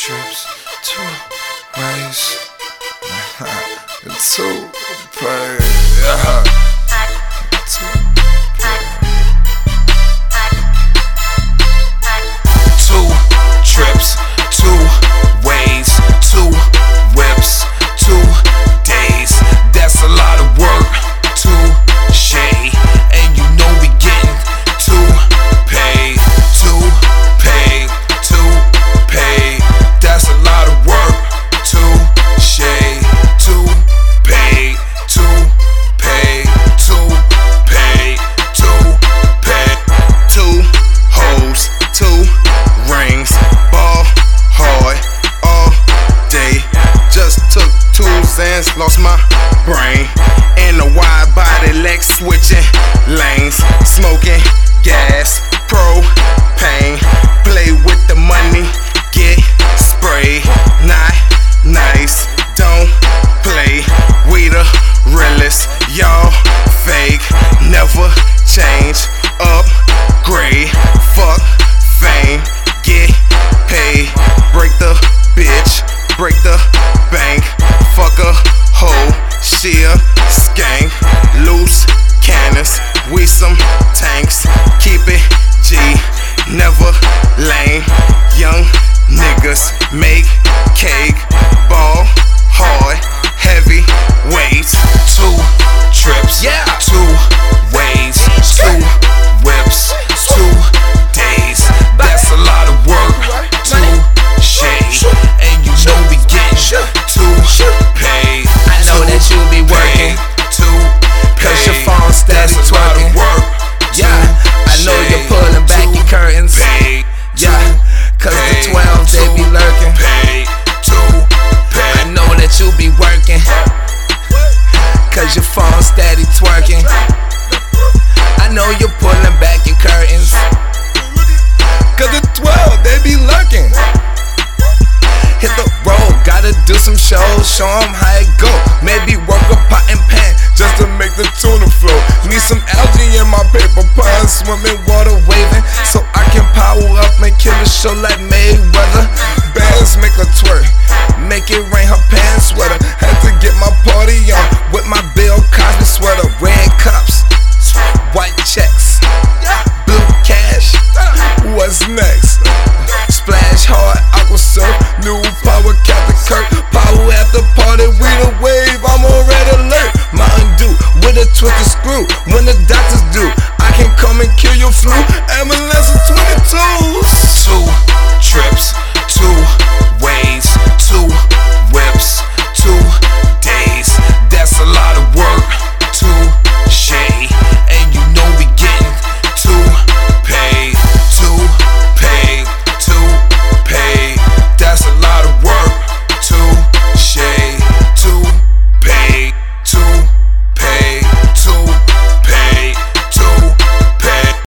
trips, Just took two Zans, lost my brain. In a wide body, legs switching lanes, smoking gas, Loose cannons, we some tanks. Keep it G, never lame. Young niggas make be working. Cause your phone steady twerking. I know you're pulling back your curtains. Cause the 12 they be lurking. Hit the road, gotta do some shows, show 'em how it go. Maybe work a pot and pan just to make the tuna flow. Need some algae in my paper pond, swimming, water waving, so I can power up and kill a show like Mayweather. Bands make a twerk, make it rain her pants sweater. Had to get my party on with my Bill Cosby sweater, red cups, white checks, blue cash. What's next? Splash hard, aqua surf, new power, Captain Kirk. Power at the party, we the wave, I'm on red alert. Mountain Dew with a twisted screw. When the doctors do, I can come and kill your flu. Emily